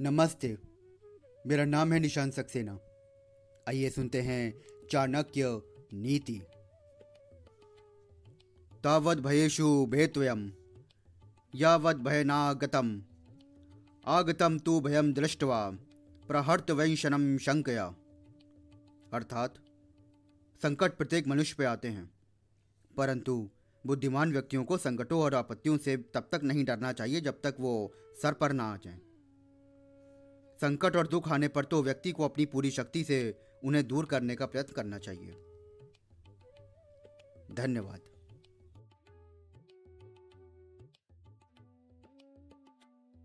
नमस्ते। मेरा नाम है निशान सक्सेना। आइए सुनते हैं चाणक्य नीति। तावद् भयेशु भेत्वयम्, यावद् भयनागतम। आगतम तु भयम दृष्टवा प्रहर्त वंशनम शंकया अर्थात, संकट प्रत्येक मनुष्य पे आते हैं। परंतु बुद्धिमान व्यक्तियों को संकटों और आपत्तियों से तब तक नहीं डरना चाहिए जब तक वो सर पर ना आ जाएँ। संकट और दुख आने पर तो व्यक्ति को अपनी पूरी शक्ति से उन्हें दूर करने का प्रयत्न करना चाहिए। धन्यवाद।